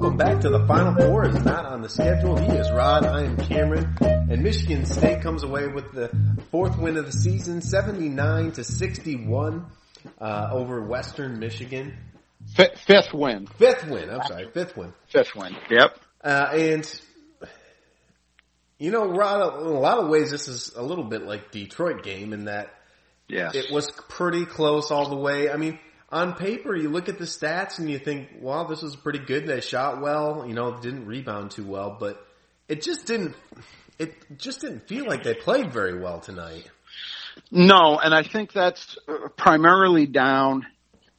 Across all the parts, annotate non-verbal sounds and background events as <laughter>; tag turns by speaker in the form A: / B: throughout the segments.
A: Welcome back to the Final Four is not on the schedule. He is Rod, I am Cameron, and Michigan State comes away with the fourth win of the season, 79 to 61 uh, over Western Michigan.
B: F- fifth win.
A: Fifth win, I'm sorry, fifth win.
B: Fifth win. Yep.
A: Uh, and, you know, Rod, in a lot of ways this is a little bit like Detroit game in that
B: Yes.
A: it was pretty close all the way. I mean, on paper, you look at the stats and you think, wow, this was pretty good. They shot well, you know, didn't rebound too well, but it just didn't, it just didn't feel like they played very well tonight.
B: No, and I think that's uh, primarily down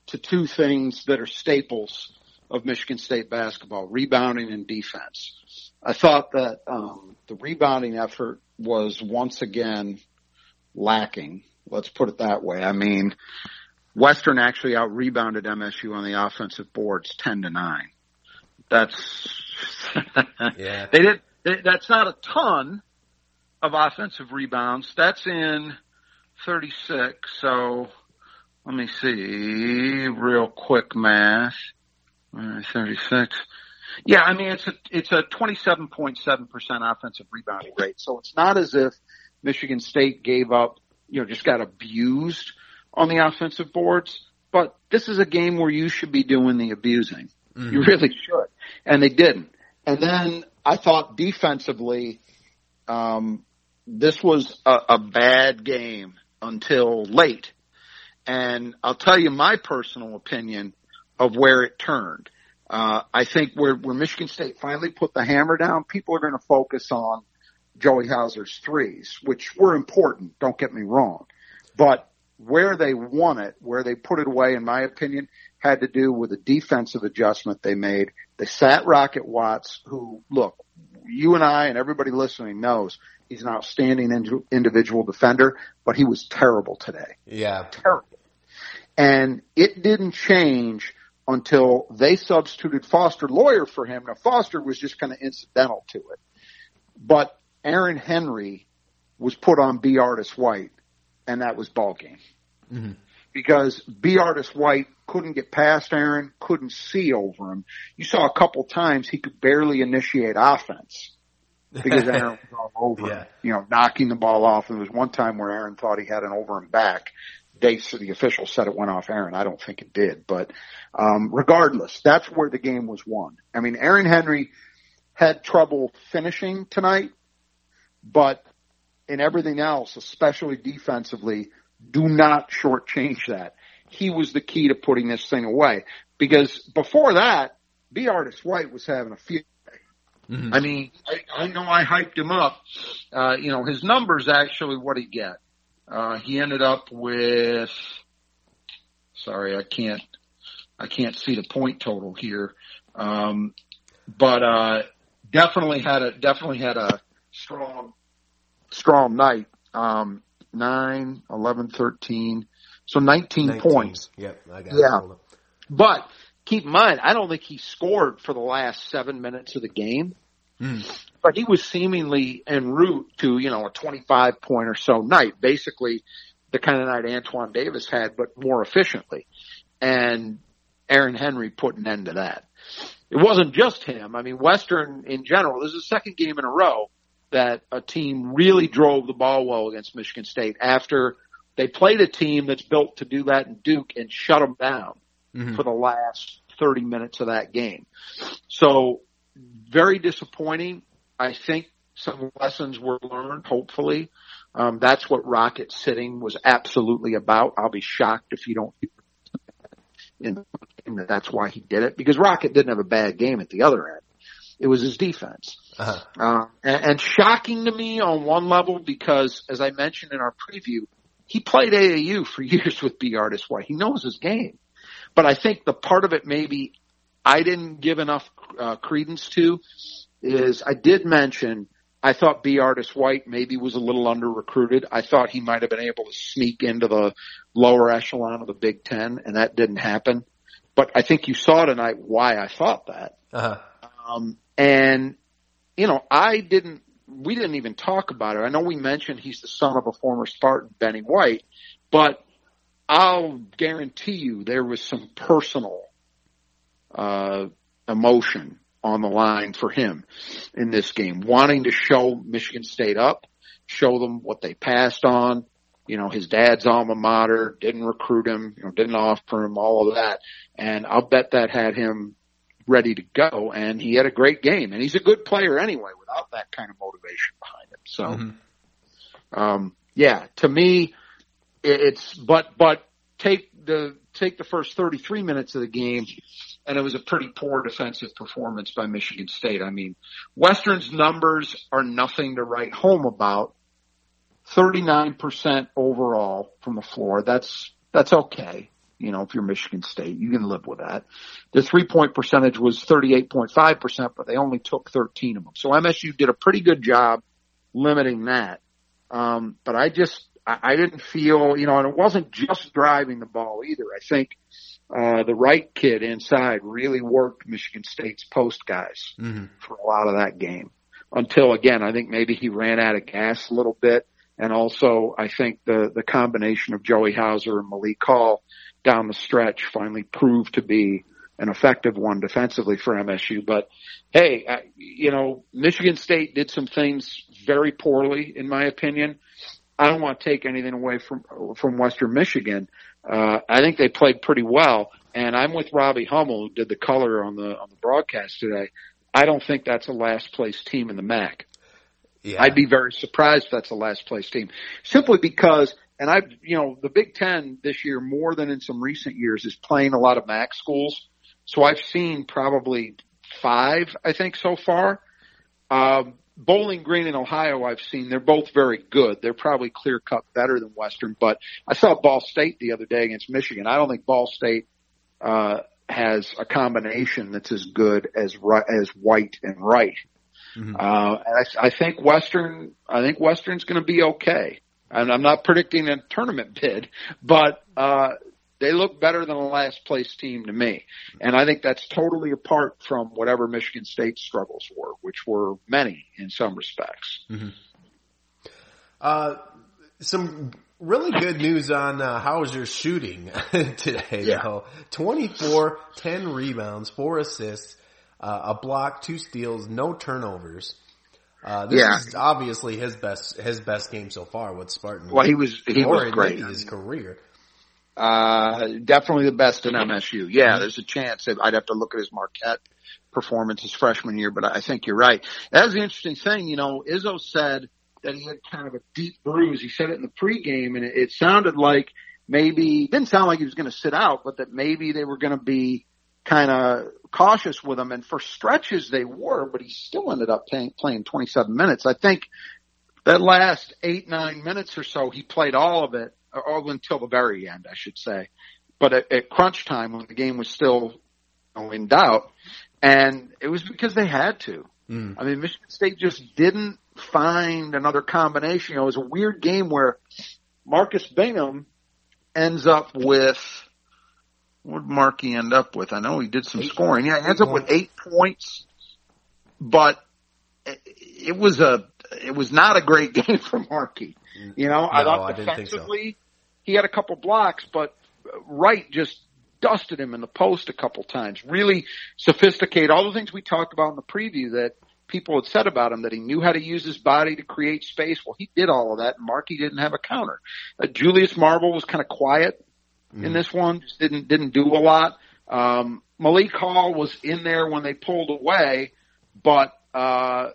B: to two things that are staples of Michigan State basketball, rebounding and defense. I thought that um, the rebounding effort was once again lacking. Let's put it that way. I mean, Western actually out rebounded MSU on the offensive boards 10 to 9. That's, <laughs>
A: Yeah.
B: they did, they, that's not a ton of offensive rebounds. That's in 36. So let me see real quick math. Uh, 36. Yeah, I mean, it's a, it's a 27.7% offensive rebounding rate. So it's not as if Michigan State gave up, you know, just got abused on the offensive boards. But this is a game where you should be doing the abusing. You really should. And they didn't. And then I thought defensively, um, this was a, a bad game until late. And I'll tell you my personal opinion of where it turned. Uh, I think where, where Michigan State finally put the hammer down, people are going to focus on Joey Hauser's threes, which were important. Don't get me wrong. But where they won it, where they put it away, in my opinion, had to do with a defensive adjustment they made. They sat Rocket Watts, who, look, you and I and everybody listening knows he's an outstanding indi- individual defender, but he was terrible today.
A: Yeah.
B: Terrible. And it didn't change until they substituted Foster Loyer for him. Now Foster was just kind of incidental to it. But Aaron Henry was put on B. Artis White, and that was ball game. Because B. Artis White couldn't get past Aaron, couldn't see over him. You saw a couple times he could barely initiate offense because <laughs> Aaron was all over
A: Yeah.
B: him, you know, knocking the ball off. And there was one time where Aaron thought he had an over and back. They, so the official said it went off Aaron. I don't think it did, but um, regardless, that's where the game was won. I mean, Aaron Henry had trouble finishing tonight, but in everything else, especially defensively, do not shortchange that. He was the key to putting this thing away because before that, B. Artis White was having a field day. I mean, I, I know I hyped him up. Uh, you know, his numbers actually what he get. Uh, he ended up with, sorry, I can't, I can't see the point total here. Um, but, uh, definitely had a, definitely had a strong, strong night. Um, nine, eleven, thirteen. So 19,
A: 19.
B: points.
A: Yep, I got
B: Yeah.
A: it.
B: But keep in mind, I don't think he scored for the last seven minutes of the game. But he was seemingly en route to, you know, a 25 point or so night. Basically, the kind of night Antoine Davis had, but more efficiently. And Aaron Henry put an end to that. It wasn't just him. I mean, Western in general, this is the second game in a row that a team really drove the ball well against Michigan State after they played a team that's built to do that in Duke and shut them down mm-hmm. for the last 30 minutes of that game. So very disappointing. I think some lessons were learned, hopefully. Um, that's what Rocket sitting was absolutely about. I'll be shocked if you don't in that's why he did it because Rocket didn't have a bad game at the other end. It was his defense. Uh-huh. Uh, and, and shocking to me on one level because as I mentioned in our preview, he played AAU for <laughs> years with B. Artis White. He knows his game. But I think the part of it maybe I didn't give enough uh, credence to is I did mention I thought B. Artis White maybe was a little under recruited. I thought he might have been able to sneak into the lower echelon of the Big Ten, and that didn't happen. But I think you saw tonight why I thought that. Uh-huh. Um, and you know, I didn't. We didn't even talk about it. I know we mentioned he's the son of a former Spartan, Benny White, but I'll guarantee you there was some personal uh, emotion on the line for him in this game, wanting to show Michigan State up, show them what they passed on. You know, his dad's alma mater didn't recruit him, you know, didn't offer him all of that. And I'll bet that had him ready to go. And he had a great game and he's a good player anyway without that kind of motivation behind him. So, mm-hmm. um, yeah, to me, it's, but, but take the, take the first 33 minutes of the game and it was a pretty poor defensive performance by Michigan State. I mean, Western's numbers are nothing to write home about. 39% overall from the floor. That's, that's okay. You know, if you're Michigan State, you can live with that. The three point percentage was 38.5%, but they only took 13 of them. So MSU did a pretty good job limiting that. Um, but I just, I, I didn't feel, you know, and it wasn't just driving the ball either. I think uh, the Wright kid inside really worked Michigan State's post guys mm-hmm. for a lot of that game. Until again, I think maybe he ran out of gas a little bit. And also, I think the, the combination of Joey Hauser and Malik Hall down the stretch finally proved to be an effective one defensively for MSU. But hey, uh, you know, Michigan State did some things very poorly, in my opinion. I don't want to take anything away from from Western Michigan, uh, I think they played pretty well. And I'm with Robbie Hummel, who did the color on the on the broadcast today. I don't think that's a last place team in the MAC. Yeah. I'd be very surprised if that's a last place team, simply because, and I've, you know, the Big Ten this year more than in some recent years is playing a lot of MAC schools. So I've seen probably five, I think, so far. Um, Bowling Green and Ohio I've seen, they're both very good. They're probably clear cut better than Western, but I saw Ball State the other day against Michigan. I don't think Ball State, uh, has a combination that's as good as, as White and Wright. Mm-hmm. Uh, I, I think Western, I think Western's going to be okay. And I'm not predicting a tournament bid, but, uh, they look better than a last place team to me. And I think that's totally apart from whatever Michigan State's struggles were, which were many in some respects.
A: Mm-hmm. Uh, some really good news on uh, Hauser shooting <laughs> today, yeah. though. 24, 10 rebounds, 4 assists, uh, a block, 2 steals, no turnovers. Uh, this yeah. is obviously his best his best game so far with Spartan.
B: Well, he was he was great.
A: In his career.
B: Uh, definitely the best in MSU. Yeah, there's a chance that I'd have to look at his Marquette performance his freshman year, but I think you're right. That's the interesting thing. You know, Izzo said that he had kind of a deep bruise. He said it in the pregame, and it, it sounded like maybe didn't sound like he was going to sit out, but that maybe they were going to be kind of cautious with him. And for stretches they were, but he still ended up playing, playing 27 minutes. I think that last eight nine minutes or so, he played all of it all until the very end, I should say. But at, at crunch time, when the game was still you know, in doubt, and it was because they had to. Mm. I mean, Michigan State just didn't find another combination. You know, it was a weird game where Marcus Bingham ends up with what did Markey end up with? I know he did some eight scoring. Yeah, he ends up with eight points, but it, was a it was not a great <laughs> game for Markey. You know, no, I thought defensively, he had a couple blocks, but Wright just dusted him in the post a couple times. Really sophisticated. All the things we talked about in the preview that people had said about him that he knew how to use his body to create space. Well, he did all of that. And Markey didn't have a counter. Uh, Julius Marble was kind of quiet mm. in this one. Just didn't didn't do a lot. Um, Malik Hall was in there when they pulled away, but uh,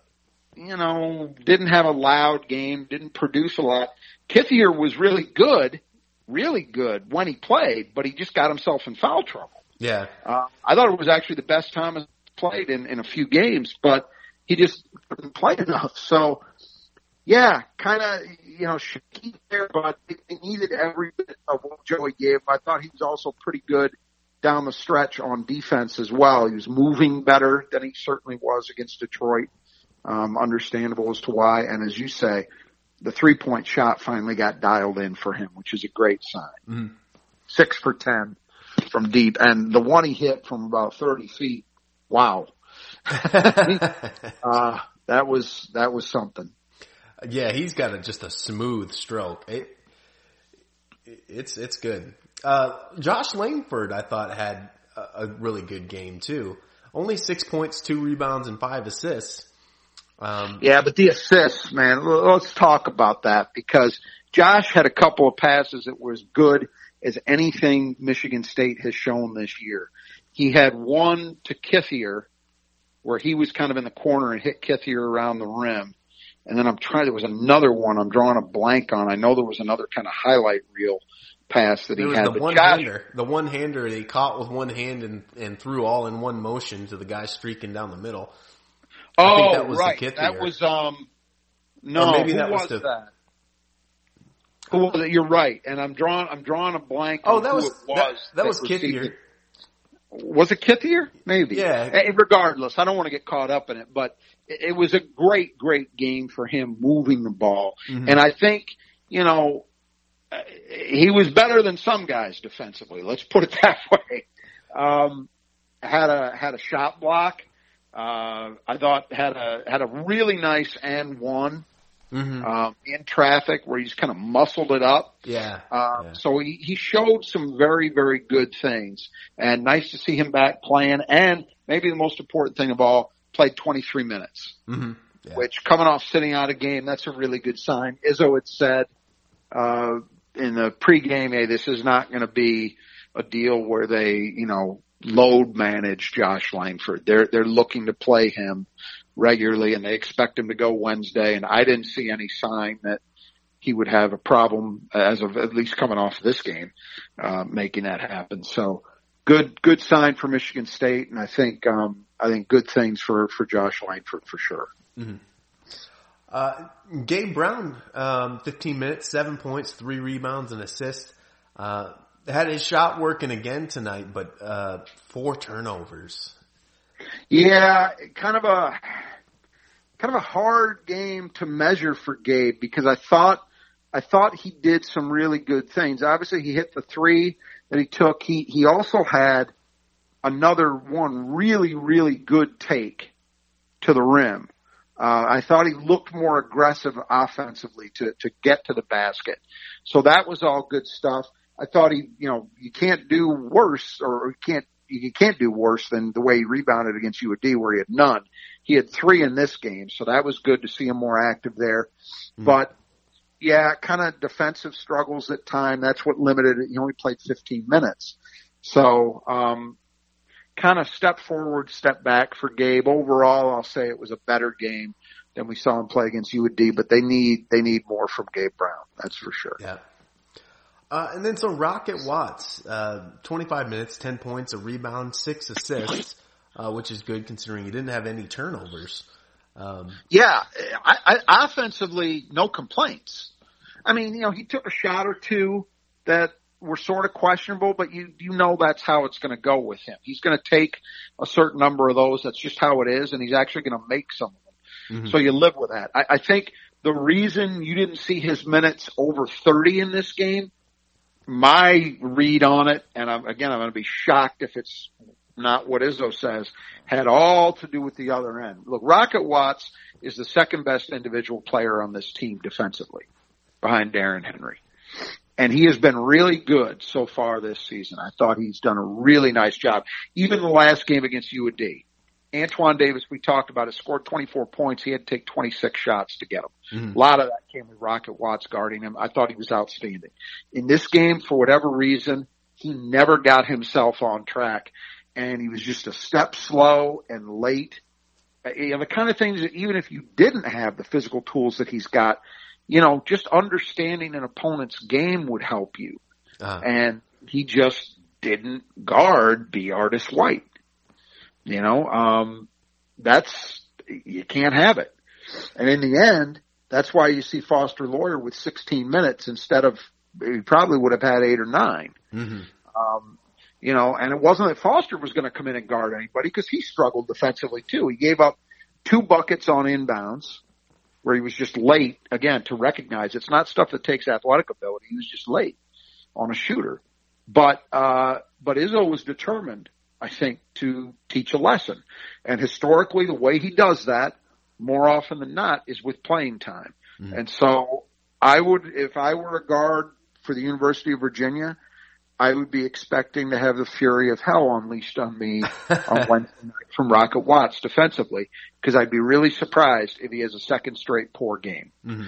B: you know didn't have a loud game. Didn't produce a lot. Kithier was really good, really good when he played, but he just got himself in foul trouble.
A: Yeah,
B: uh, I thought it was actually the best Thomas played in in a few games, but he just didn't play <laughs> enough. So, yeah, kind of, you know, shaky there, but they needed every bit of what Joey gave. I thought he was also pretty good down the stretch on defense as well. He was moving better than he certainly was against Detroit. Um, understandable as to why. And as you say, the three point shot finally got dialed in for him, which is a great sign. Mm-hmm. Six for 10 from deep. And the one he hit from about 30 feet, wow. <laughs> uh, that was that was something.
A: Yeah, he's got a, just a smooth stroke. It, it's it's good. Uh, Josh Langford, I thought had a, a, really good game too. Only six points, two rebounds, and five assists.
B: Um, yeah, but the assists, man. Let's talk about that because Josh had a couple of passes that were as good as anything Michigan State has shown this year. He had one to Kithier where he was kind of in the corner and hit Kithier around the rim. And then I'm trying, there was another one I'm drawing a blank on. I know there was another kind of highlight reel pass that
A: there
B: he had.
A: The one hander, the one hander that he caught with one hand and, and threw all in one motion to the guy streaking down the middle.
B: Oh, that was right. That was, um, no,
A: or maybe
B: who
A: that
B: was,
A: was the,
B: that? Who was it? You're right. And I'm drawing, I'm drawing a blank.
A: Oh, that
B: was,
A: was, that, that, that was Kithier.
B: Was it Kithier? Maybe.
A: Yeah.
B: Regardless, I don't want to get caught up in it, but it was a great, great game for him moving the ball. Mm-hmm. And I think, you know, he was better than some guys defensively. Let's put it <laughs> that way. Um, had a, had a shot block. Uh, I thought had a, had a really nice and one mm-hmm. um, in traffic where he's kind of muscled it up.
A: Yeah.
B: Uh,
A: yeah.
B: So he, he showed some very, very good things and nice to see him back playing. And maybe the most important thing of all, played 23 minutes, mm-hmm. yeah. which coming off sitting out a game, that's a really good sign. Izzo had said, uh, in the pregame, hey, this is not going to be a deal where they, you know, load manage Josh Langford. They're, they're looking to play him regularly and they expect him to go Wednesday. And I didn't see any sign that he would have a problem as of at least coming off this game, uh, making that happen. So good, good sign for Michigan State. And I think, um, I think good things for, for Josh Langford for sure.
A: Mm-hmm. Uh, Gabe Brown, um, 15 minutes, seven points, three rebounds and assists. Uh, had his shot working again tonight, but, uh, four turnovers.
B: Yeah, kind of a kind of a hard game to measure for Gabe because I thought I thought he did some really good things. Obviously, he hit the three that he took. He he also had another one really really good take to the rim. Uh, I thought he looked more aggressive offensively to to get to the basket. So that was all good stuff. I thought he, you know, you can't do worse or you can't you can't do worse than the way he rebounded against UAD where he had none. He had three in this game, so that was good to see him more active there. Mm-hmm. But yeah, kind of defensive struggles at time. That's what limited it. He only played 15 minutes. So, um, kind of step forward, step back for Gabe. Overall, I'll say it was a better game than we saw him play against UAD, but they need, they need more from Gabe Brown. That's for sure.
A: Yeah. Uh, and then so Rocket Watts, uh, 25 minutes, 10 points, a rebound, six assists, uh, which is good considering he didn't have any turnovers. Um,
B: yeah, I, I, offensively, no complaints. I mean, you know, he took a shot or two that were sort of questionable, but you you know that's how it's going to go with him. He's going to take a certain number of those. That's just how it is, and he's actually going to make some of them. Mm-hmm. So you live with that. I, I think the reason you didn't see his minutes over 30 in this game my read on it, and I'm, again, I'm going to be shocked if it's not what Izzo says, had all to do with the other end. Look, Rocket Watts is the second best individual player on this team defensively, behind Aaron Henry. And he has been really good so far this season. I thought he's done a really nice job. Even the last game against UAD. Antoine Davis, we talked about it, scored 24 points. He had to take 26 shots to get them. Mm-hmm. A lot of that came with Rocket Watts guarding him. I thought he was outstanding. In this game, for whatever reason, he never got himself on track and he was just a step slow and late. You know, the kind of things that even if you didn't have the physical tools that he's got, you know, just understanding an opponent's game would help you. Uh-huh. And he just didn't guard B. Artis White. You know, um, that's, you can't have it. And in the end, that's why you see Foster Loyer with 16 minutes instead of, he probably would have had eight or 9 mm-hmm. Um, you know, and it wasn't that Foster was going to come in and guard anybody because he struggled defensively too. He gave up two buckets on inbounds where he was just late again to recognize it's not stuff that takes athletic ability. He was just late on a shooter. But, uh, but Izzo was determined, I think, to teach a lesson. And historically, the way he does that more often than not is with playing time. Mm-hmm. And so I would, if I were a guard for the University of Virginia, I would be expecting to have the fury of hell unleashed on me <laughs> on Wednesday night from Rocket Watts defensively because I'd be really surprised if he has a second straight poor game. Mm-hmm.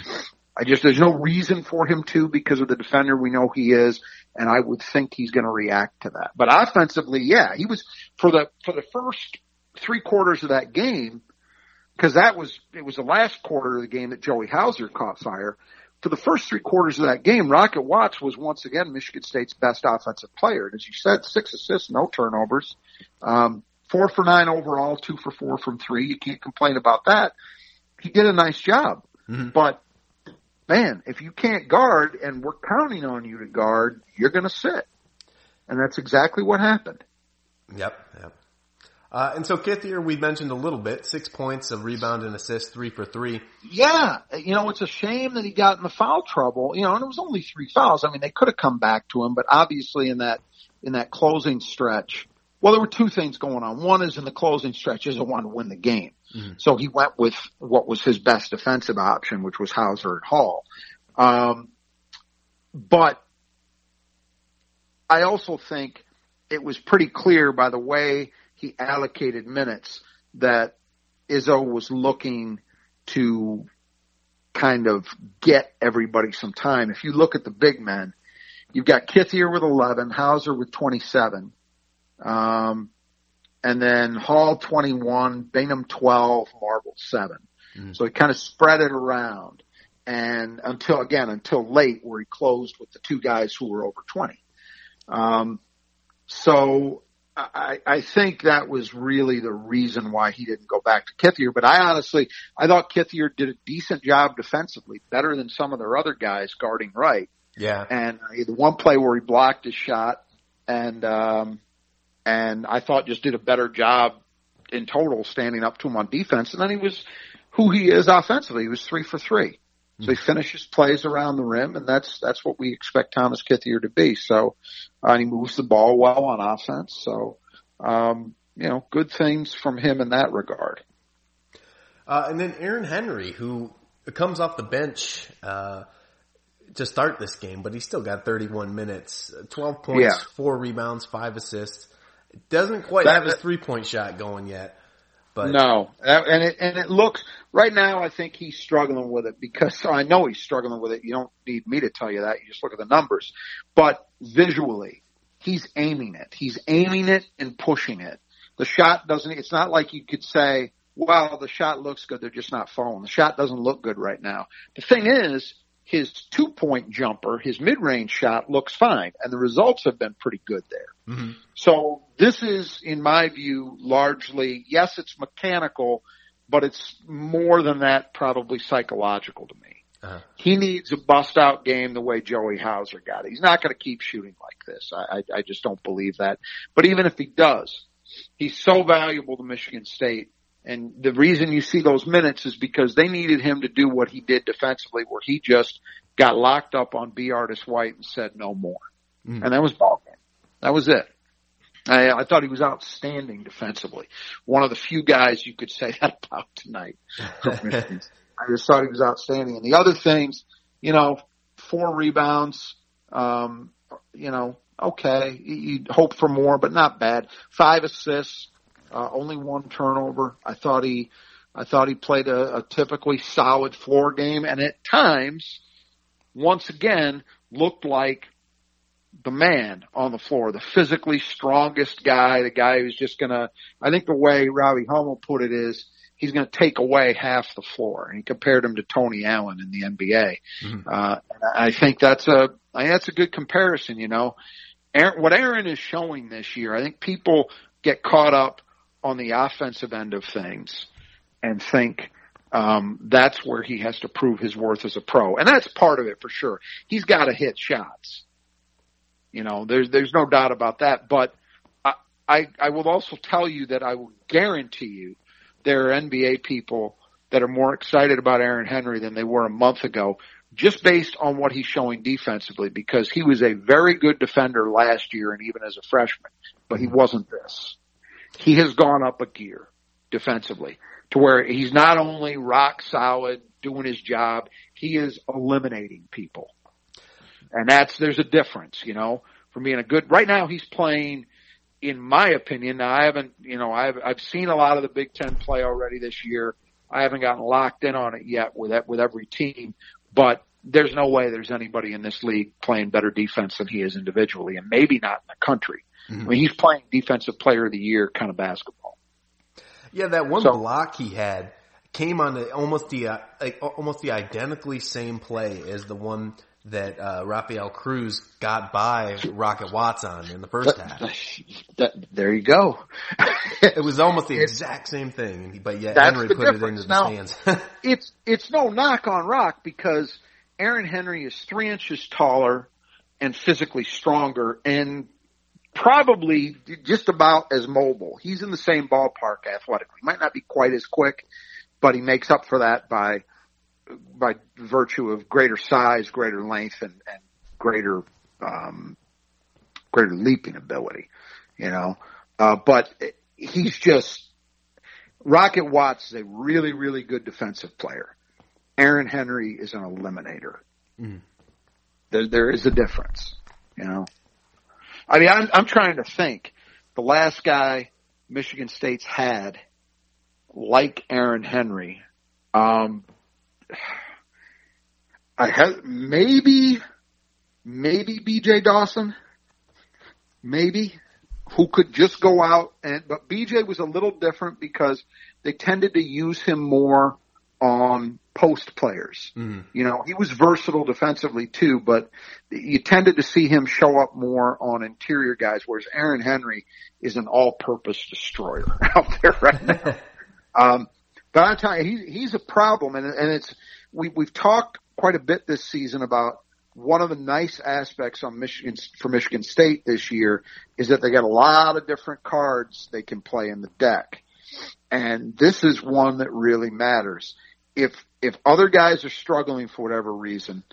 B: I just, there's no reason for him to because of the defender we know he is and I would think he's going to react to that. But offensively, yeah, he was for the, for the first three quarters of that game because that was, it was the last quarter of the game that Joey Hauser caught fire for the first three quarters of that game, Rocket Watts was once again Michigan State's best offensive player. And as you said, six assists, no turnovers, um, four for nine overall, two for four from three. You can't complain about that. He did a nice job, mm-hmm. but man, if you can't guard and we're counting on you to guard, you're going to sit. And that's exactly what happened.
A: Yep. Yep. Uh, and so Kithier, we mentioned a little bit, six points of rebound and assist, three for three.
B: Yeah. You know, it's a shame that he got in the foul trouble, you know, and it was only three fouls. I mean, they could have come back to him, but obviously in that, in that closing stretch, well, there were two things going on. One is in the closing stretch, is want to win the game. Mm-hmm. So he went with what was his best defensive option, which was Hauser and Hall. Um, but I also think it was pretty clear by the way he allocated minutes that Izzo was looking to kind of get everybody some time. If you look at the big men, you've got Kithier with 11, Hauser with 27, um, and then Hall 21, Bingham 12, Marble 7. Mm-hmm. So he kind of spread it around and until again, until late where he closed with the two guys who were over 20. Um, so I, I think that was really the reason why he didn't go back to Kithier. But I honestly, I thought Kithier did a decent job defensively, better than some of their other guys guarding Wright.
A: Yeah.
B: And the one play where he blocked his shot, and um, and I thought just did a better job in total standing up to him on defense. And then he was who he is offensively. He was three for three. So he finishes plays around the rim, and that's that's what we expect Thomas Kithier to be. So, uh, and he moves the ball well on offense. So, um, you know, good things from him in that regard.
A: Uh, and then Aaron Henry, who comes off the bench uh, to start this game, but he still got 31 minutes, 12 points, yeah. four rebounds, five assists. Doesn't quite that, have his three point shot going yet. But
B: no, and it and it looks right now. I think he's struggling with it because I know he's struggling with it. You don't need me to tell you that. You just look at the numbers. But visually, he's aiming it. He's aiming it and pushing it. The shot doesn't. It's not like you could say, "Well, the shot looks good. They're just not falling." The shot doesn't look good right now. The thing is, his two point jumper, his mid range shot looks fine, and the results have been pretty good there. Mm-hmm. So this is, in my view, largely yes, it's mechanical, but it's more than that, probably psychological to me. Uh-huh. He needs a bust out game the way Joey Hauser got it. He's not going to keep shooting like this. I, I, I just don't believe that. But even if he does, he's so valuable to Michigan State and the reason you see those minutes is because they needed him to do what he did defensively, where he just got locked up on B. Artis White and said no more. Mm. And that was ball game. That was it. I, I thought he was outstanding defensively. One of the few guys you could say <laughs> that about tonight. <laughs> I just thought he was outstanding. And the other things, you know, four rebounds, Um, you know, okay, you'd hope for more, but not bad. Five assists, uh, only one turnover. I thought he, I thought he played a, a typically solid floor game, and at times, once again, looked like the man on the floor, the physically strongest guy, the guy who's just gonna, I think the way Robbie Hummel put it is, he's to take away half the floor. And he compared him to Tony Allen in the NBA. Mm-hmm. Uh, I think that's a, I think that's a good comparison, you know. Aaron, what Aaron is showing this year, I think people get caught up on the offensive end of things and think, um, that's where he has to prove his worth as a pro. And that's part of it for sure. He's got to hit shots. You know, there's, there's no doubt about that. But I, I, I will also tell you that I will guarantee you there are NBA people that are more excited about Aaron Henry than they were a month ago, just based on what he's showing defensively, because he was a very good defender last year and even as a freshman, but he mm-hmm. wasn't this. He has gone up a gear defensively to where he's not only rock solid doing his job, he is eliminating people. And that's, there's a difference, you know, from being a good, right now he's playing in my opinion, now I haven't, you know, I've I've seen a lot of the Big Ten play already this year. I haven't gotten locked in on it yet with with every team, but there's no way there's anybody in this league playing better defense than he is individually, and maybe not in the country. Mm-hmm. I mean, he's playing defensive player of the year kind of basketball.
A: Yeah, that one so, block he had came on the, almost the uh, like almost the identically same play as the one that uh, Rafael Cruz got by Rocket Watts on in the first half.
B: That, there you go.
A: it was almost the exact same thing, but yet Henry put difference. it into the now, stands. <laughs>
B: it's it's no knock on Rock because Aaron Henry is three inches taller and physically stronger and probably just about as mobile. He's in the same ballpark athletically. Might not be quite as quick, but he makes up for that by by virtue of greater size, greater length, and, and greater um, greater leaping ability. You know, uh, but he's just Rocket Watts is a really really good defensive player. Aaron Henry is an eliminator. Mm. There there is a difference. You know, I mean I'm I'm trying to think. The last guy Michigan State's had like Aaron Henry. Um, I have maybe, maybe BJ Dawson, maybe who could just go out and, but BJ was a little different because they tended to use him more on post players. Mm-hmm. You know, he was versatile defensively too, but you tended to see him show up more on interior guys, whereas Aaron Henry is an all-purpose destroyer <laughs> out there right now. <laughs> um, but I'm telling you, he, he's a problem, and, and it's we, we've talked quite a bit this season about one of the nice aspects on Michigan for Michigan State this year is that they got a lot of different cards they can play in the deck, and this is one that really matters. If if other guys are struggling for whatever reason,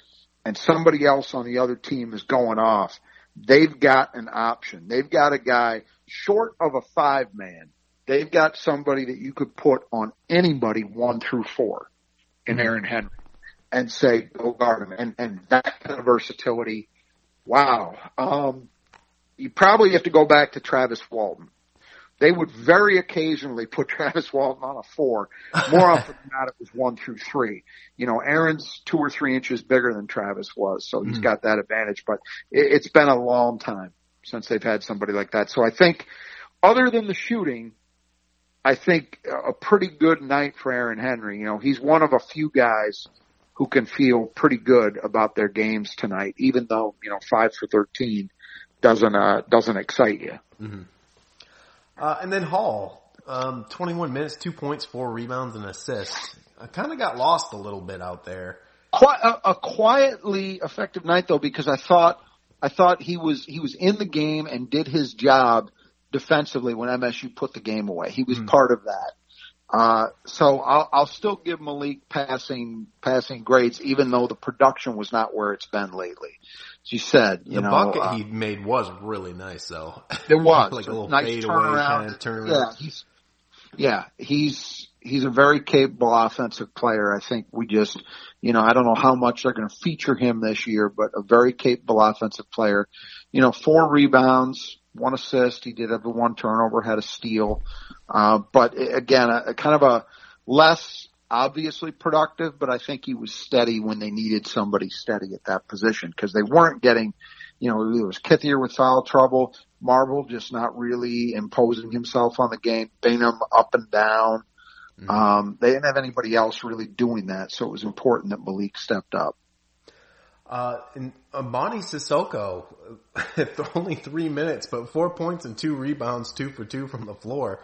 B: and somebody else on the other team is going off, they've got an option. They've got a guy short of a five man they've got somebody that you could put on anybody one through four in mm-hmm. Aaron Henry and say, go guard him. And, and that kind of versatility, wow. Um, you probably have to go back to Travis Walton. They would very occasionally put <laughs> Travis Walton on a four. More often than not, it was one through three. You know, Aaron's two or three inches bigger than Travis was, so he's mm-hmm. got that advantage. But it, it's been a long time since they've had somebody like that. So I think, other than the shooting, I think a pretty good night for Aaron Henry. You know, he's one of a few guys who can feel pretty good about their games tonight, even though you know five for thirteen doesn't uh, doesn't excite you. Mm-hmm.
A: Uh, and then Hall, um, twenty one minutes, two points, four rebounds, and assists. I kind of got lost a little bit out there.
B: Quite, a, a quietly effective night though, because I thought I thought he was he was in the game and did his job defensively when MSU put the game away. He was mm-hmm. part of that. Uh, so I'll, I'll still give Malik passing passing grades, even though the production was not where it's been lately. As you said, you
A: the
B: know,
A: bucket uh, he made was really nice, though. <laughs>
B: It was
A: like a little nice turnaround. Kind of turnaround.
B: Yeah, he's yeah, he's he's a very capable offensive player. I think we just, you know, I don't know how much they're going to feature him this year, but a very capable offensive player. You know, four rebounds, one assist. He did have the one turnover, had a steal. Uh, but again, a, a kind of a less obviously productive, but I think he was steady when they needed somebody steady at that position because they weren't getting, you know, it was Kithier with foul trouble, Marble just not really imposing himself on the game, Bingham up and down. Mm-hmm. Um, they didn't have anybody else really doing that, so it was important that Malik stepped up.
A: Uh, and Mady Sissoko, <laughs> only three minutes, but four points and two rebounds, two for two from the floor.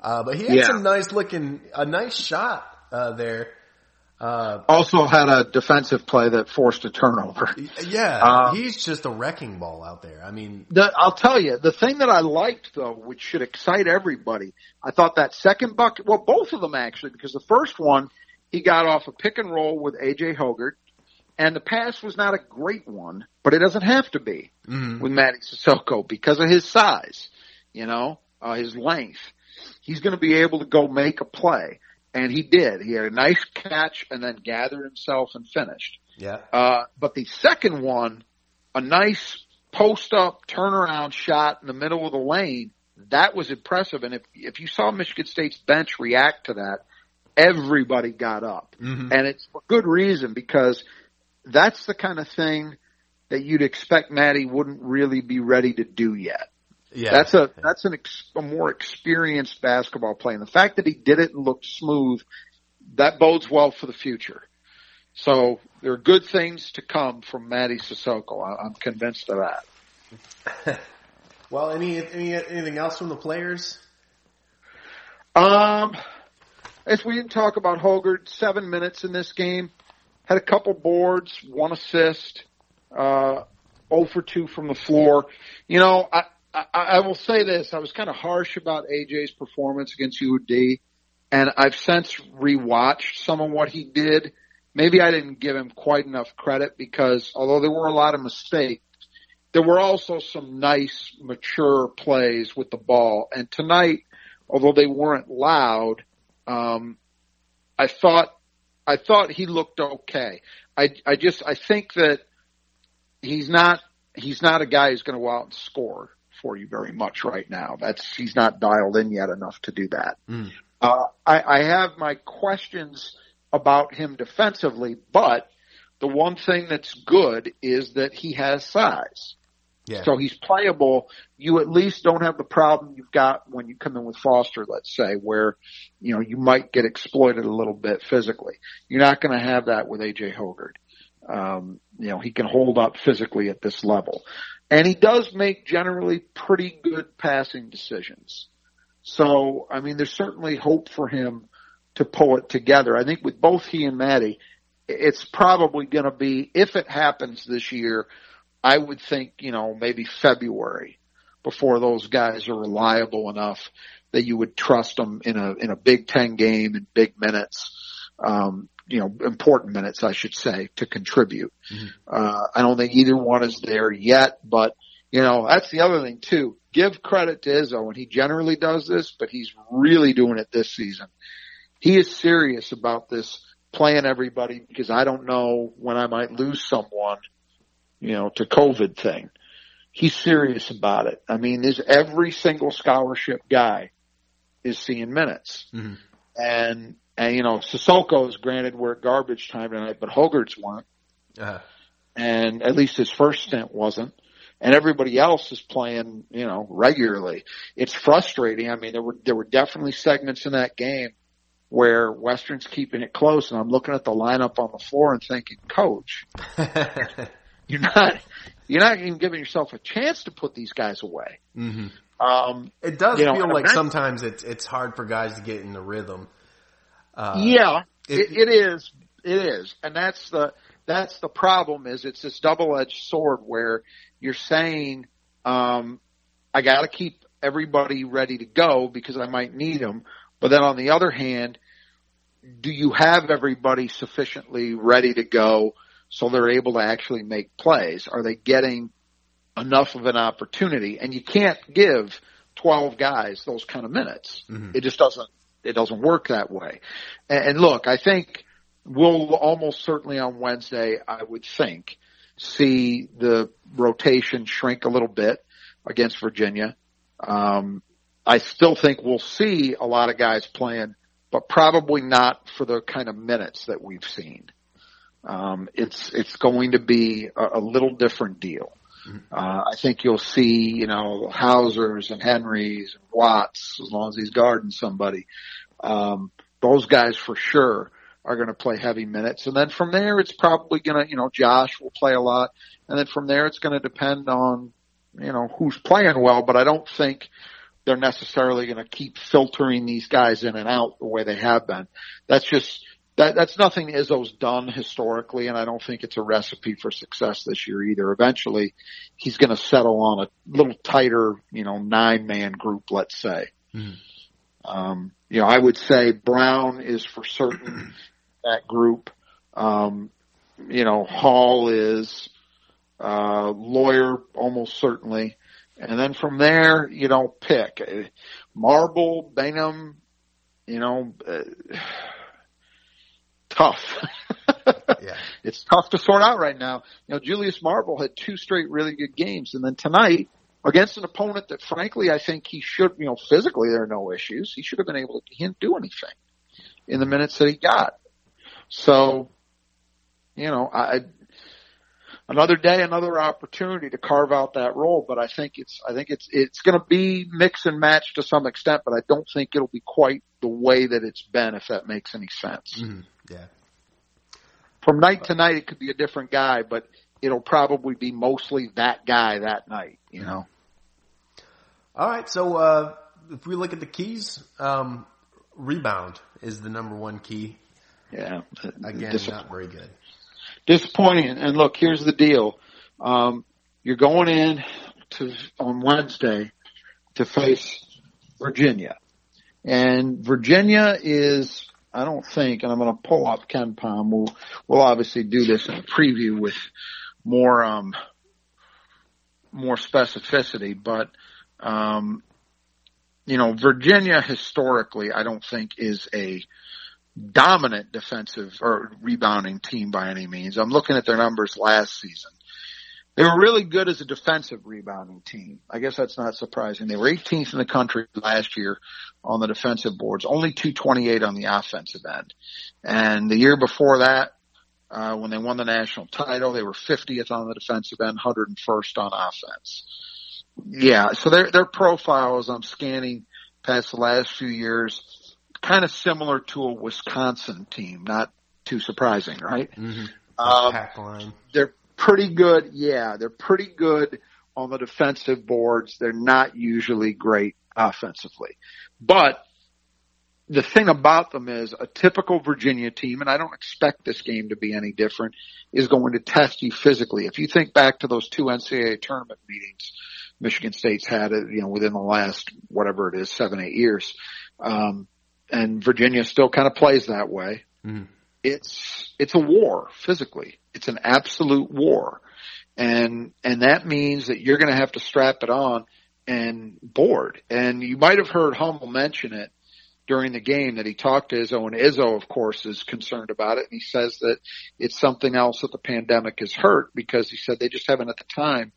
A: Uh, but he had yeah. some nice looking, a nice shot, uh, there.
B: Uh, also had a defensive play that forced a turnover. <laughs>
A: Yeah, uh, he's just a wrecking ball out there. I mean,
B: the, I'll tell you, the thing that I liked though, which should excite everybody, I thought that second bucket, well, both of them actually, because the first one, he got off a pick and roll with AJ Hoggard, and the pass was not a great one, but it doesn't have to be mm-hmm. with Mady Sissoko because of his size, you know, uh, his length. He's going to be able to go make a play. And he did. He had a nice catch and then gathered himself and finished.
A: Yeah.
B: Uh, but the second one, a nice post up turnaround shot in the middle of the lane, that was impressive. And if, if you saw Michigan State's bench react to that, everybody got up. Mm-hmm. And it's for good reason because that's the kind of thing that you'd expect Mady wouldn't really be ready to do yet. Yeah, that's a that's an ex, a more experienced basketball player. And the fact that he did it and looked smooth, that bodes well for the future. So there are good things to come from Mady Sissoko. I, I'm convinced of
A: that. <laughs> well, any, any anything else from the players?
B: Um, if we didn't talk about Hoggard, seven minutes in this game, had a couple boards, one assist, uh, 0 for 2 from the floor. You know, I, I, I will say this. I was kind of harsh about AJ's performance against UD, and I've since rewatched some of what he did. Maybe I didn't give him quite enough credit because although there were a lot of mistakes, there were also some nice, mature plays with the ball. And tonight, although they weren't loud, um, I thought, I thought he looked okay. I, I just, I think that he's not, he's not a guy who's going to go out and score for you very much right now. That's he's not dialed in yet enough to do that. Mm. Uh, I, I have my questions about him defensively, but the one thing that's good is that he has size. Yeah. So he's playable. You at least don't have the problem you've got when you come in with Foster, let's say, where, you know, you might get exploited a little bit physically. You're not going to have that with AJ Hoggard. Um, you know, he can hold up physically at this level. And he does make generally pretty good passing decisions. So, I mean, there's certainly hope for him to pull it together. I think with both he and Mady, it's probably going to be, if it happens this year, I would think, you know, maybe February before those guys are reliable enough that you would trust them in a, in a Big Ten game in big minutes. Um, you know, important minutes, I should say, to contribute. Mm-hmm. Uh, I don't think either one is there yet, but you know, that's the other thing too. Give credit to Izzo and he generally does this, but he's really doing it this season. He is serious about this playing everybody because I don't know when I might lose someone, you know, to COVID thing. He's serious about it. I mean, there's every single scholarship guy is seeing minutes. Mm-hmm. And and you know, Sissoko's granted were garbage time tonight, but Hoggard's weren't. Uh-huh. And at least his first stint wasn't. And everybody else is playing, you know, regularly. It's frustrating. I mean, there were there were definitely segments in that game where Western's keeping it close, and I'm looking at the lineup on the floor and thinking, Coach, <laughs> you're not you're not even giving yourself a chance to put these guys away.
A: Mm-hmm. Um, it does feel know, like sometimes it's it's hard for guys to get in the rhythm.
B: Uh, yeah, it, it is. It is, and that's the that's the problem. Is it's this double edged sword where you're saying, um, I got to keep everybody ready to go because I might need them, but then on the other hand, do you have everybody sufficiently ready to go so they're able to actually make plays? Are they getting enough of an opportunity? And you can't give 12 guys those kind of minutes. Mm-hmm. It just doesn't it doesn't work that way. And, and look, I think we'll almost certainly on Wednesday, I would think, see the rotation shrink a little bit against Virginia. Um, I still think we'll see a lot of guys playing, but probably not for the kind of minutes that we've seen. Um, it's it's going to be a, a little different deal. Uh, I think you'll see, you know, Hausers and Henrys and Watts, as long as he's guarding somebody. Um, those guys for sure are going to play heavy minutes. And then from there, it's probably going to, you know, Josh will play a lot. And then from there, it's going to depend on, you know, who's playing well, but I don't think they're necessarily going to keep filtering these guys in and out the way they have been. That's just, that, that's nothing Izzo's done historically, and I don't think it's a recipe for success this year either. Eventually, he's going to settle on a little tighter, you know, nine man group, let's say. Mm. Um, you know, I would say Brown is for certain <clears throat> that group. Um, you know, Hall is, uh, Loyer almost certainly. And then from there, you know, pick Marble, Bingham, you know, uh, tough. <laughs> yeah. It's tough to sort out right now. You know, Julius Marble had two straight really good games and then tonight against an opponent that frankly I think he should, you know, physically there are no issues. He should have been able to, he didn't do anything in the minutes that he got. So, you know, I, another day, another opportunity to carve out that role. But I think it's, I think it's, it's going to be mix and match to some extent, but I don't think it'll be quite the way that it's been, if that makes any sense.
A: Mm-hmm. Yeah.
B: From night to night, it could be a different guy, but it'll probably be mostly that guy that night, you know?
A: All right. So, uh, if we look at the keys, um, rebound is the number one key.
B: Yeah.
A: Again, Dis- not very good.
B: Disappointing. And look, here's the deal. Um, you're going in to, on Wednesday to face Virginia. And Virginia is I don't think, and I'm going to pull up KenPom. We'll we'll obviously do this in a preview with more um more specificity, but um you know Virginia historically I don't think is a dominant defensive or rebounding team by any means. I'm looking at their numbers last season. They were really good as a defensive rebounding team. I guess that's not surprising. They were 18th in the country last year on the defensive boards, only 228 on the offensive end. And the year before that, uh, when they won the national title, they were 50th on the defensive end, 101st on offense. Yeah, so their their profile as I'm scanning past the last few years, kind of similar to a Wisconsin team, not too surprising, right?
A: Mm-hmm. Um, pack line.
B: They're pretty good. Yeah, they're pretty good on the defensive boards. They're not usually great offensively. But the thing about them is a typical Virginia team, and I don't expect this game to be any different, is going to test you physically. If you think back to those two NCAA tournament meetings Michigan State's had, it, you know, within the last, whatever it is, seven, eight years, um, and Virginia still kind of plays that way. Mm. It's, it's a war physically. It's an absolute war. And, and that means that you're going to have to strap it on and board. And you might have heard Hummel mention it during the game that he talked to Izzo and Izzo, of course, is concerned about it. And he says that it's something else that the pandemic has hurt because he said they just haven't at the time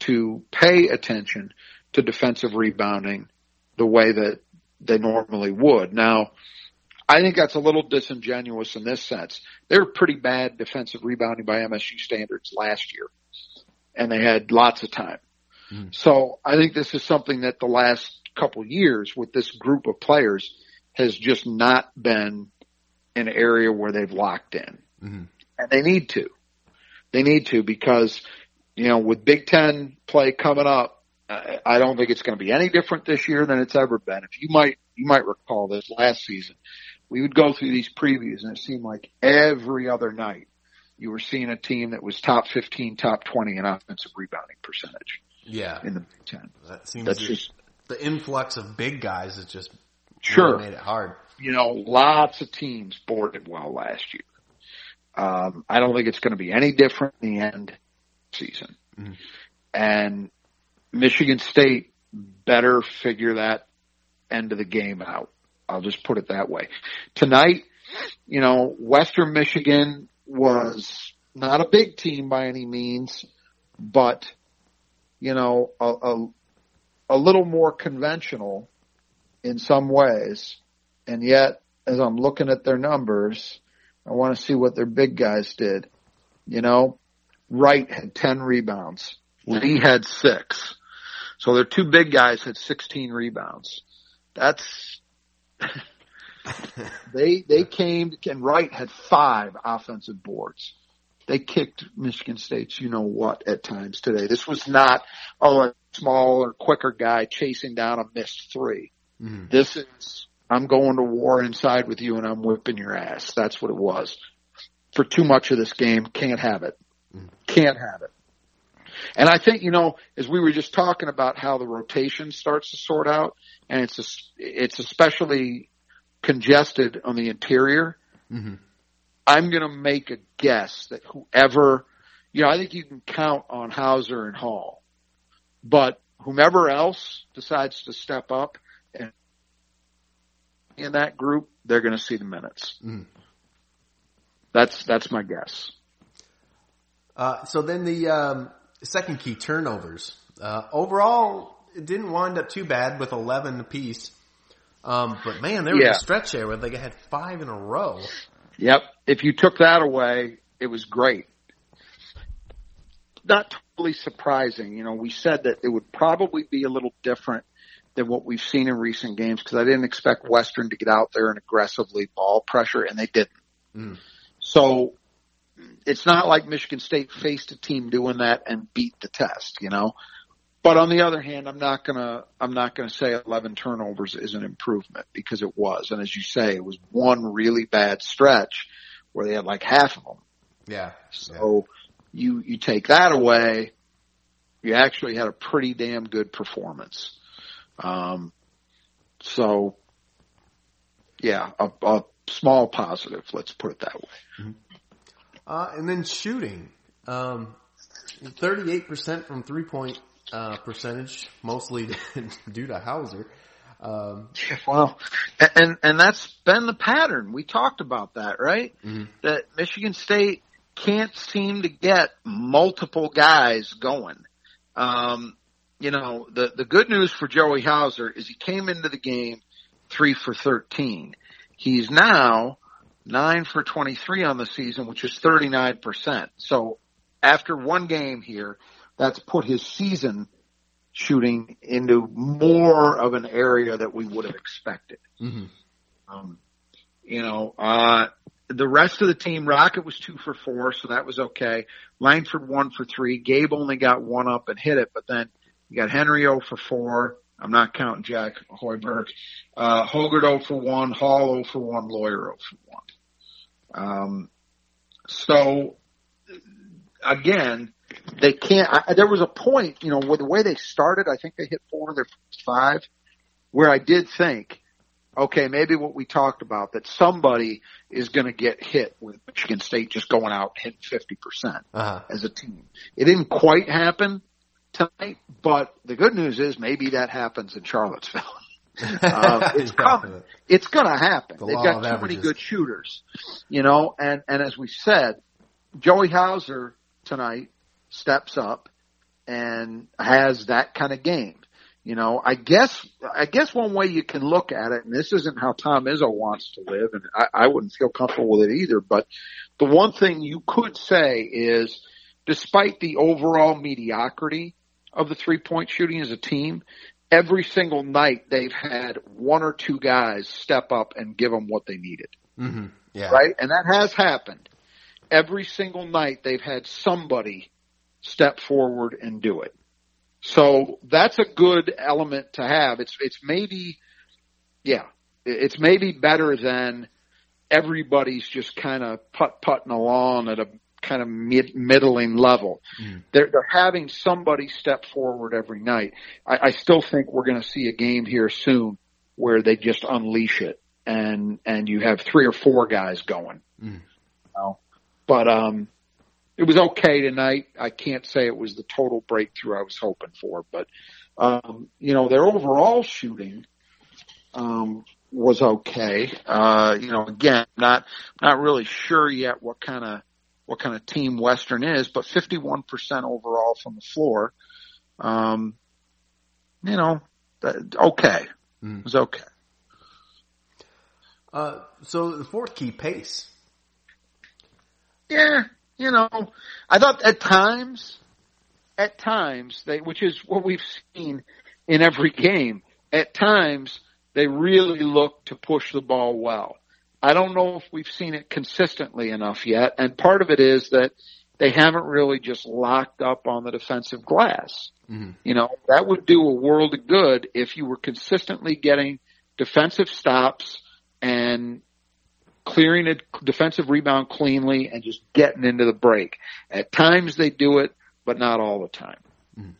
B: to pay attention to defensive rebounding the way that they normally would. Now, I think that's a little disingenuous in this sense. They were pretty bad defensive rebounding by MSU standards last year, and they had lots of time. Mm. So I think this is something that the last couple years with this group of players has just not been an area where they've locked in. Mm-hmm. And they need to. They need to because, you know, with Big Ten play coming up, I don't think it's going to be any different this year than it's ever been. If you might, you might recall this last season we would go through these previews and it seemed like every other night you were seeing a team that was top 15, top 20 in offensive rebounding percentage.
A: Yeah.
B: In the Big Ten.
A: That seems That's just the influx of big guys is just
B: sure
A: really made it hard.
B: You know, lots of teams boarded well last year. Um, I don't think it's going to be any different in the end season. Mm-hmm. And Michigan State better figure that end of the game out I'll just put it that way. Tonight, you know, Western Michigan was not a big team by any means, but you know, a, a, a little more conventional in some ways. And yet, as I'm looking at their numbers, I want to see what their big guys did. You know, Wright had 10 rebounds. Lee had six. So their two big guys had 16 rebounds. That's, <laughs> they, they came and Wright had five offensive boards. They kicked Michigan State's you know what at times today. This was not, oh, a smaller, quicker guy chasing down a missed 3 mm-hmm. This is, I'm going to war inside with you and I'm whipping your ass. That's what it was. For too much of this game, can't have it. Mm-hmm. Can't have it. And I think, you know, as we were just talking about how the rotation starts to sort out, and it's a, it's especially congested on the interior. Mm-hmm. I'm going to make a guess that whoever, you know, I think you can count on Hauser and Hall, but whomever else decides to step up and in that group, they're going to see the minutes. Mm. That's that's my guess.
A: Uh, so then the um, second key turnovers. Uh, overall, it didn't wind up too bad with 11 apiece. Um, but man, there was yeah. a stretch there where they had five in a row.
B: Yep. If you took that away, it was great. Not totally surprising. You know, we said that it would probably be a little different than what we've seen in recent games because I didn't expect Western to get out there and aggressively ball pressure, and they didn't. Mm. So it's not like Michigan State faced a team doing that and beat the test, you know. But on the other hand, I'm not gonna I'm not gonna say 11 turnovers is an improvement because it was, and as you say, it was one really bad stretch where they had like half of them.
A: Yeah.
B: So yeah. you you take that away, you actually had a pretty damn good performance. Um, so yeah, a, a small positive. Let's put it that way. Mm-hmm.
A: Uh, and then shooting, um, 38% from three point uh, percentage, mostly <laughs> due to Hauser. Um,
B: well, and and that's been the pattern. We talked about that, right? Mm-hmm. That Michigan State can't seem to get multiple guys going. Um, you know, the the good news for Joey Hauser is he came into the game three for thirteen. He's now nine for twenty three on the season, which is thirty nine percent. So after one game here, that's put his season shooting into more of an area that we would have expected. Mm-hmm. Um, you know, uh, the rest of the team, Rocket was two for four, so that was okay. Langford one for three. Gabe only got one up and hit it, but then you got Henry 0 for four. I'm not counting Jack Hoiberg. Uh, Hoggard 0 for one. Hall 0 for one. Loyer 0 for one. Um, so again, they can't. I, there was a point, you know, where the way they started, I think they hit four of their five, where I did think, okay, maybe what we talked about that somebody is going to get hit with Michigan State just going out hitting fifty percent uh-huh. as a team. It didn't quite happen tonight, but the good news is maybe that happens in Charlottesville. uh, <laughs> it's coming. It's going to happen. The They've got too averages. many good shooters, you know. And and as we said, Joey Hauser tonight steps up and has that kind of game. You know, I guess, I guess one way you can look at it, and this isn't how Tom Izzo wants to live, and I, I wouldn't feel comfortable with it either, but the one thing you could say is, despite the overall mediocrity of the three point shooting as a team, every single night they've had one or two guys step up and give them what they needed. Mm-hmm. Yeah. Right? And that has happened. Every single night they've had somebody step forward and do it. So that's a good element to have. It's, it's maybe, yeah, it's maybe better than everybody's just kind of putt putting along at a kind of mid, middling level. Mm. They're, they're having somebody step forward every night. I, I still think we're going to see a game here soon where they just unleash it and, and you have three or four guys going. Mm. You know? But, um, it was okay tonight. I can't say it was the total breakthrough I was hoping for, but um, you know their overall shooting um, was okay. Uh, you know, again, not not really sure yet what kind of what kind of team Western is, but 51% overall from the floor. Um, you know, okay. Mm. It was okay.
A: Uh, so the fourth key, pace.
B: Yeah, you know, I thought at times, at times they, which is what we've seen in every game, at times they really look to push the ball well. I don't know if we've seen it consistently enough yet, and part of it is that they haven't really just locked up on the defensive glass. Mm-hmm. You know, that would do a world of good if you were consistently getting defensive stops and clearing a defensive rebound cleanly and just getting into the break. At times they do it, but not all the time. Mm-hmm.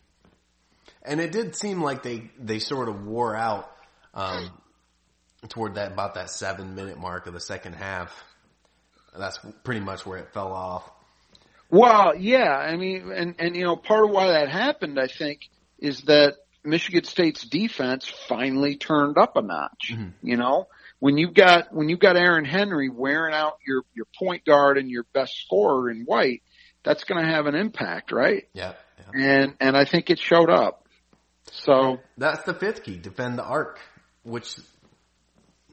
A: And it did seem like they, they sort of wore out, um, toward that, about that seven minute mark of the second half. That's pretty much where it fell off.
B: Well, yeah, I mean, and, and, you know, part of why that happened, I think, is that Michigan State's defense finally turned up a notch, mm-hmm. you know? When you've got, when you've got Aaron Henry wearing out your, your point guard and your best scorer in white, that's going to have an impact, right?
A: Yeah,
B: yeah. And, and I think it showed up. So.
A: That's the fifth key, defend the arc, which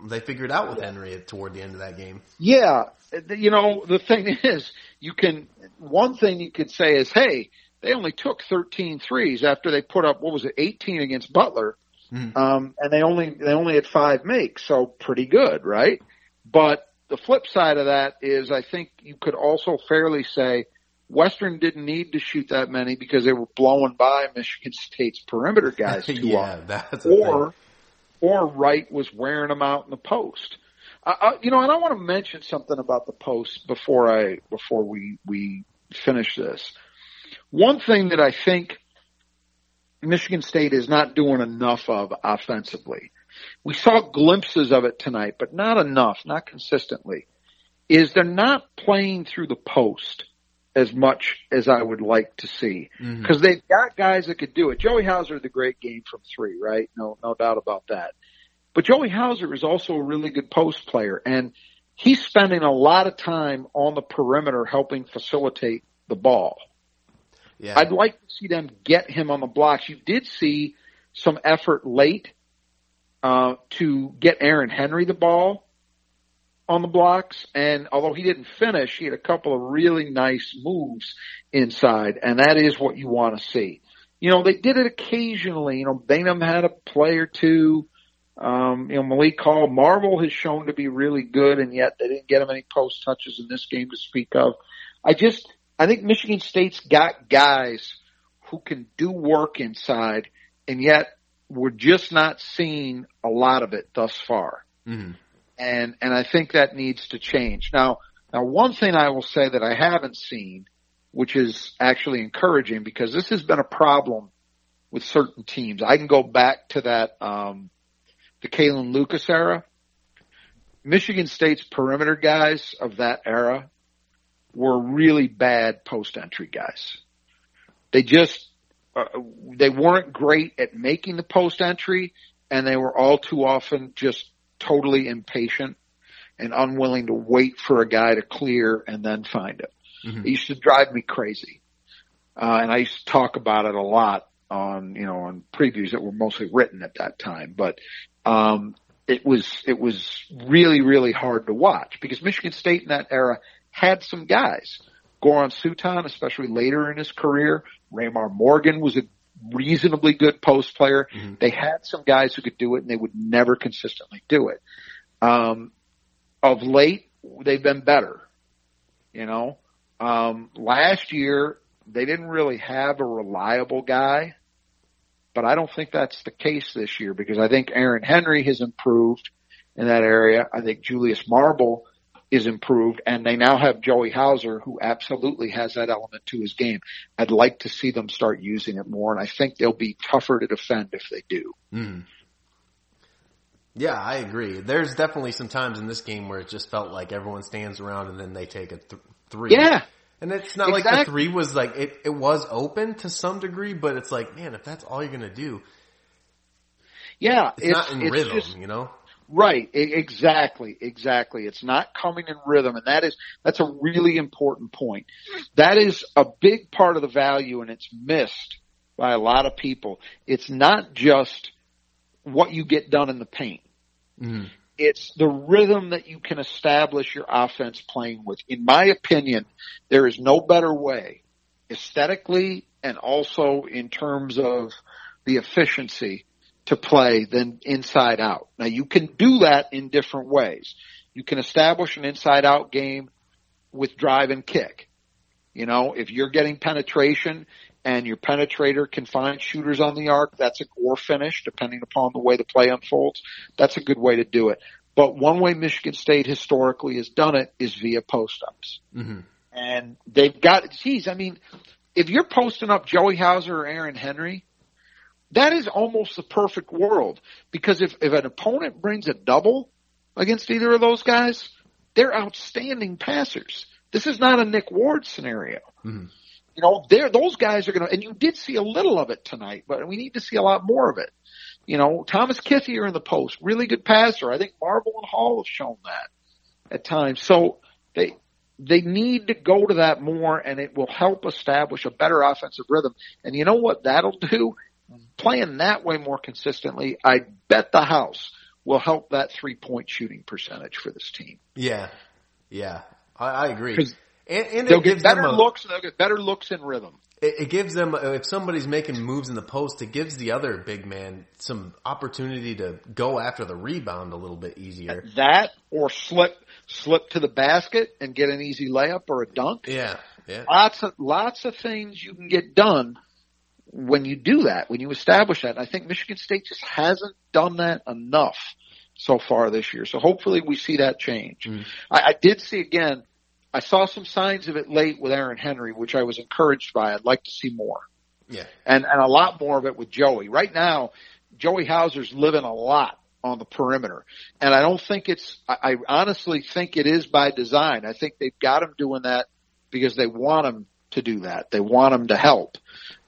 A: they figured out with Henry toward the end of that game.
B: Yeah. You know, the thing <laughs> is, you can, one thing you could say is, hey, they only took 13 threes after they put up, what was it, 18 against Butler. Mm. Um, and they only, they only had five makes. So pretty good, right? But the flip side of that is I think you could also fairly say Western didn't need to shoot that many because they were blowing by Michigan State's perimeter <laughs> guys too
A: yeah, often. That's
B: or,
A: thing
B: or Wright was wearing them out in the post. You know, and I want to mention something about the post before I before we we finish this. One thing that I think Michigan State is not doing enough of offensively. We saw glimpses of it tonight, but not enough, not consistently. Is they're not playing through the post as much as I would like to see because mm-hmm. they've got guys that could do it. Joey Hauser, the great game from three, right? No, no doubt about that. But Joey Hauser is also a really good post player and he's spending a lot of time on the perimeter helping facilitate the ball. Yeah. I'd like to see them get him on the blocks. You did see some effort late uh, to get Aaron Henry the ball on the blocks. And although he didn't finish, he had a couple of really nice moves inside. And that is what you want to see. You know, they did it occasionally. You know, Bingham had a play or two. Um, you know, Malik Hall, Marble has shown to be really good, and yet they didn't get him any post touches in this game to speak of. I just, I think Michigan State's got guys who can do work inside, and yet we're just not seeing a lot of it thus far. Mm-hmm and and I think that needs to change. Now, now one thing I will say that I haven't seen, which is actually encouraging because this has been a problem with certain teams. I can go back to that um, the Kalin Lucas era. Michigan State's perimeter guys of that era were really bad post entry guys. They just uh, they weren't great at making the post entry, and they were all too often just totally impatient and unwilling to wait for a guy to clear and then find it. Mm-hmm. It used to drive me crazy. Uh, and I used to talk about it a lot on, you know, on previews that were mostly written at that time. But, um, it was, it was really, really hard to watch because Michigan State in that era had some guys. Goran Suton, especially later in his career. Raymar Morgan was a reasonably good post player. Mm-hmm. They had some guys who could do it and they would never consistently do it. Um, of late, they've been better. You know, um, last year they didn't really have a reliable guy, but I don't think that's the case this year because I think Aaron Henry has improved in that area. I think Julius Marble is improved and they now have Joey Hauser who absolutely has that element to his game. I'd like to see them start using it more and I think they'll be tougher to defend if they do.
A: Mm. Yeah, I agree. There's definitely some times in this game where it just felt like everyone stands around and then they take a th- three.
B: Yeah.
A: And it's not exactly. like the three was like, it, it was open to some degree, but it's like, man, if that's all you're going to do. Yeah. It's, it's not in it's rhythm, just, you know?
B: Right, exactly, exactly. It's not coming in rhythm, and that is that's a really important point. That is a big part of the value, and it's missed by a lot of people. It's not just what you get done in the paint. Mm-hmm. It's the rhythm that you can establish your offense playing with. In my opinion, there is no better way, aesthetically and also in terms of the efficiency to play than inside out. Now you can do that in different ways. You can establish an inside out game with drive and kick. You know, if you're getting penetration and your penetrator can find shooters on the arc, that's a or finish, depending upon the way the play unfolds. That's a good way to do it. But one way Michigan State historically has done it is via post ups. Mm-hmm. And they've got, geez, I mean, if you're posting up Joey Hauser or Aaron Henry, that is almost the perfect world because if, if an opponent brings a double against either of those guys, they're outstanding passers. This is not a Nick Ward scenario. Mm-hmm. You know, there those guys are going to, and you did see a little of it tonight, but we need to see a lot more of it. You know, Thomas Kithier in the post, really good passer. I think Marble and Hall have shown that at times. So they they need to go to that more, and it will help establish a better offensive rhythm. And you know what that'll do? Playing that way more consistently, I bet the house will help that three point shooting percentage for this team.
A: Yeah, yeah, I, I agree.
B: And, and they'll get better a, looks. They'll get better looks in rhythm.
A: It, it gives them uh, if somebody's making moves in the post, it gives the other big man some opportunity to go after the rebound a little bit easier.
B: That or slip slip to the basket and get an easy layup or a dunk.
A: Yeah, yeah.
B: Lots of lots of things you can get done when you do that, when you establish that. And I think Michigan State just hasn't done that enough so far this year. So hopefully we see that change. Mm. I, I did see again, I saw some signs of it late with Aaron Henry, which I was encouraged by. I'd like to see more.
A: Yeah.
B: And, and a lot more of it with Joey. Right now, Joey Hauser's living a lot on the perimeter. And I don't think it's, I, I honestly think it is by design. I think they've got him doing that because they want him to do that. They want him to help.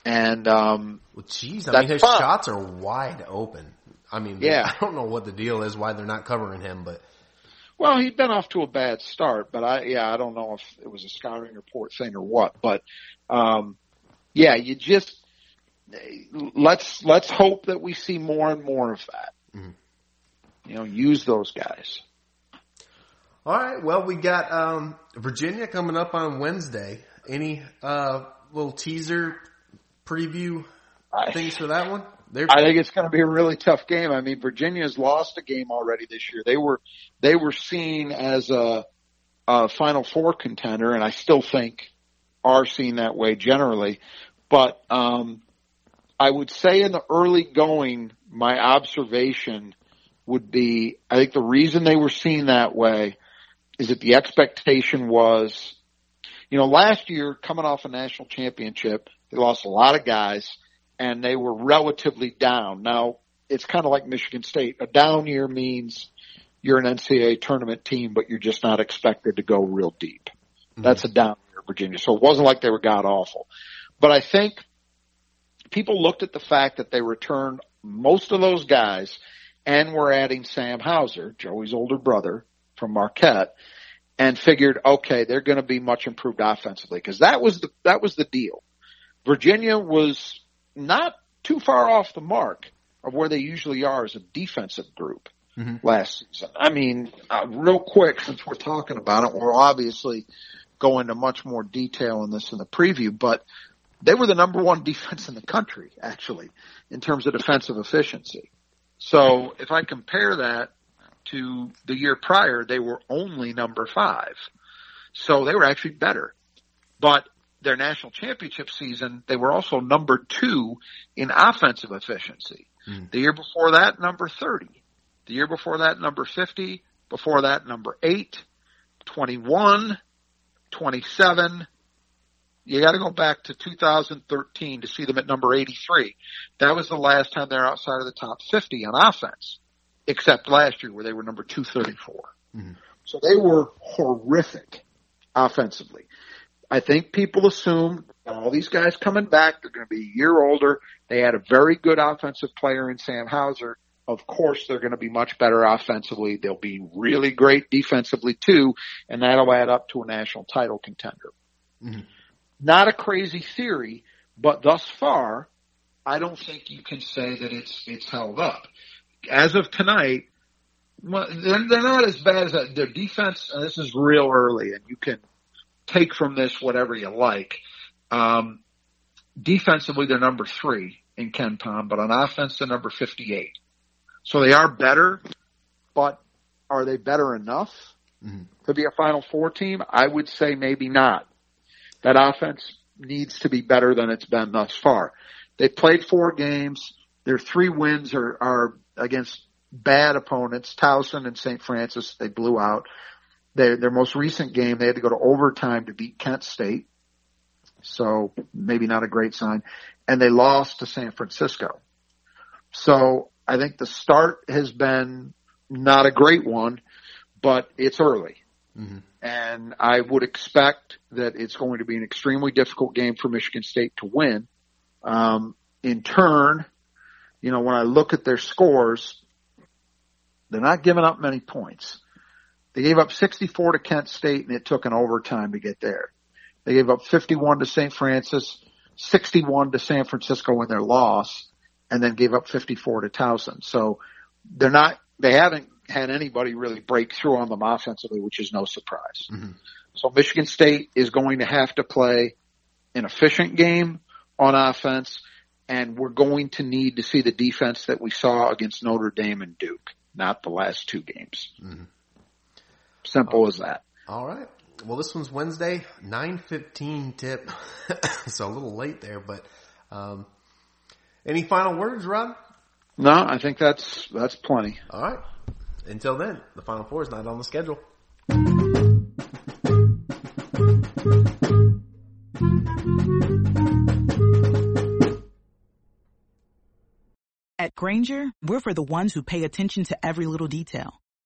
B: And um,
A: well, geez, I mean his fun. shots are wide open. I mean, yeah, <laughs> I don't know what the deal is, why they're not covering him, but
B: well, he'd been off to a bad start, but I yeah, I don't know if it was a scouting report thing or what, but um, yeah, you just let's let's hope that we see more and more of that. Mm-hmm. You know, use those guys.
A: All right. Well, we got um, Virginia coming up on Wednesday. Any uh, little teaser preview things for that one?
B: They're, I think it's going to be a really tough game. I mean, Virginia's lost a game already this year. They were they were seen as a, a Final Four contender, and I still think are seen that way generally. But um, I would say in the early going, my observation would be I think the reason they were seen that way is that the expectation was, you know, last year coming off a national championship, they lost a lot of guys and they were relatively down. Now, it's kind of like Michigan State. A down year means you're an NCAA tournament team, but you're just not expected to go real deep. Mm-hmm. That's a down year, Virginia. So it wasn't like they were god awful. But I think people looked at the fact that they returned most of those guys and were adding Sam Hauser, Joey's older brother from Marquette, and figured, okay, they're going to be much improved offensively because that was the that was the deal. Virginia was not too far off the mark of where they usually are as a defensive group mm-hmm. last season. I mean, uh, real quick, since we're talking about it, we'll obviously go into much more detail in this in the preview, but they were the number one <laughs> defense in the country, actually, in terms of defensive efficiency. So if I compare that to the year prior, they were only number five. So they were actually better. But their national championship season, they were also number two in offensive efficiency. Mm. The year before that, number 30. The year before that, number 50. Before that, number 8, 21, 27. You got to go back to 2013 to see them at number 83. That was the last time they're outside of the top 50 on offense, except last year where they were number 234. Mm-hmm. So they were horrific offensively. I think people assume all these guys coming back, they're going to be a year older. They had a very good offensive player in Sam Hauser, of course they're going to be much better offensively. They'll be really great defensively too, and that'll add up to a national title contender. Mm-hmm. Not a crazy theory, but thus far, I don't think you can say that it's it's held up. As of tonight, well, they're, they're not as bad as that. Their defense. this is real early, and you can take from this whatever you like. Um, defensively, they're number three in KenPom, but on offense, they're number 58. So they are better, but are they better enough mm-hmm. to be a Final Four team? I would say maybe not. That offense needs to be better than it's been thus far. They've played four games. Their three wins are, are against bad opponents, Towson and St. Francis. They blew out. Their, their most recent game, they had to go to overtime to beat Kent State. So maybe not a great sign. And they lost to San Francisco. So I think the start has been not a great one, but it's early. Mm-hmm. And I would expect that it's going to be an extremely difficult game for Michigan State to win. Um, in turn, you know, when I look at their scores, they're not giving up many points. They gave up 64 to Kent State and it took an overtime to get there. They gave up 51 to St. Francis, 61 to San Francisco in their loss, and then gave up 54 to Towson. So they're not, they haven't had anybody really break through on them offensively, which is no surprise. Mm-hmm. So Michigan State is going to have to play an efficient game on offense, and we're going to need to see the defense that we saw against Notre Dame and Duke, not the last two games. Mm-hmm. Simple as that.
A: All right. Well, this one's Wednesday, nine fifteen tip, <laughs> so a little late there. But um, any final words, Rob?
B: No, I think that's that's plenty.
A: All right. Until then, the Final Four is not on the schedule.
C: At Grainger, we're for the ones who pay attention to every little detail,